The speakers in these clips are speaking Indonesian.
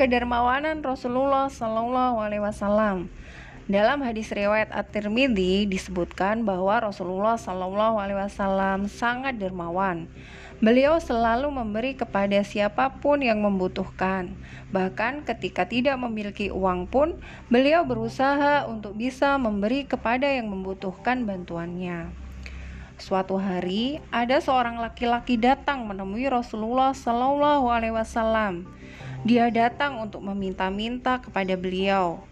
Kedermawanan Rasulullah Shallallahu Alaihi Wasallam. Dalam hadis riwayat At-Tirmidzi disebutkan bahwa Rasulullah Shallallahu Alaihi Wasallam sangat dermawan. Beliau selalu memberi kepada siapa pun yang membutuhkan. Bahkan ketika tidak memiliki uang pun, beliau berusaha untuk bisa memberi kepada yang membutuhkan bantuannya. Suatu hari, ada seorang laki-laki datang menemui Rasulullah Shallallahu Alaihi Wasallam. Dia datang untuk meminta-minta kepada beliau.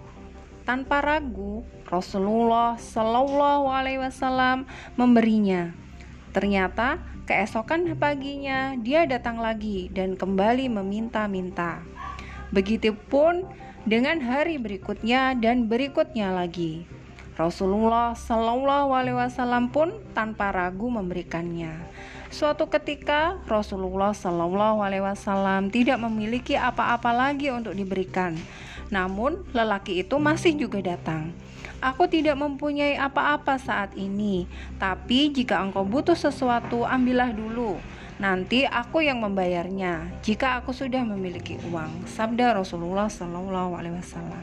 Tanpa ragu, Rasulullah Shallallahu Alaihi Wasallam memberinya. Ternyata keesokan paginya dia datang lagi dan kembali meminta-minta. Begitupun dengan hari berikutnya dan berikutnya lagi. Rasulullah Shallallahu Alaihi Wasallam pun tanpa ragu memberikannya. Suatu ketika Rasulullah Shallallahu Alaihi Wasallam tidak memiliki apa-apa lagi untuk diberikan, namun lelaki itu masih juga datang. Aku tidak mempunyai apa-apa saat ini, tapi jika engkau butuh sesuatu, ambillah dulu. Nanti aku yang membayarnya jika aku sudah memiliki uang. Sabda Rasulullah Shallallahu Alaihi Wasallam.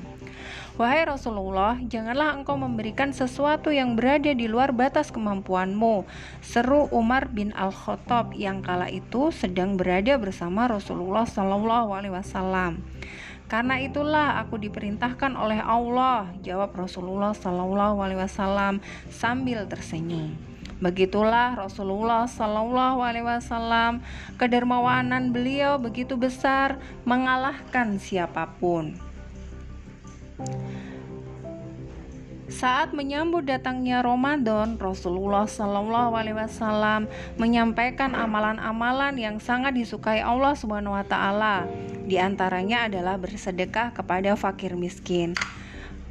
Wahai Rasulullah, janganlah engkau memberikan sesuatu yang berada di luar batas kemampuanmu. Seru Umar bin Al-Khattab yang kala itu sedang berada bersama Rasulullah Shallallahu Alaihi Wasallam. Karena itulah aku diperintahkan oleh Allah, jawab Rasulullah Shallallahu Alaihi Wasallam sambil tersenyum. Begitulah Rasulullah Shallallahu Alaihi Wasallam, kedermawanan beliau begitu besar mengalahkan siapa pun. Saat menyambut datangnya Ramadan, Rasulullah Shallallahu Alaihi Wasallam menyampaikan amalan-amalan yang sangat disukai Allah Subhanahu Wa Taala. Di antaranya adalah bersedekah kepada fakir miskin,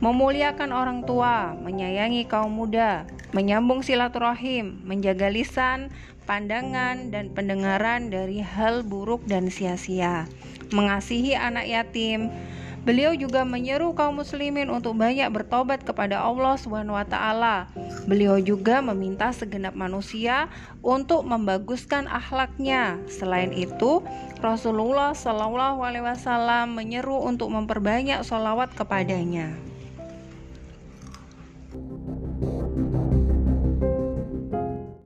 memuliakan orang tua, menyayangi kaum muda, menyambung silaturahim, menjaga lisan, pandangan, dan pendengaran dari hal buruk dan sia-sia, mengasihi anak yatim, Beliau juga menyeru kaum muslimin untuk banyak bertobat kepada Allah Subhanahu wa taala. Beliau juga meminta segenap manusia untuk membaguskan akhlaknya. Selain itu, Rasulullah Shallallahu alaihi wasallam menyeru untuk memperbanyak sholawat kepadanya.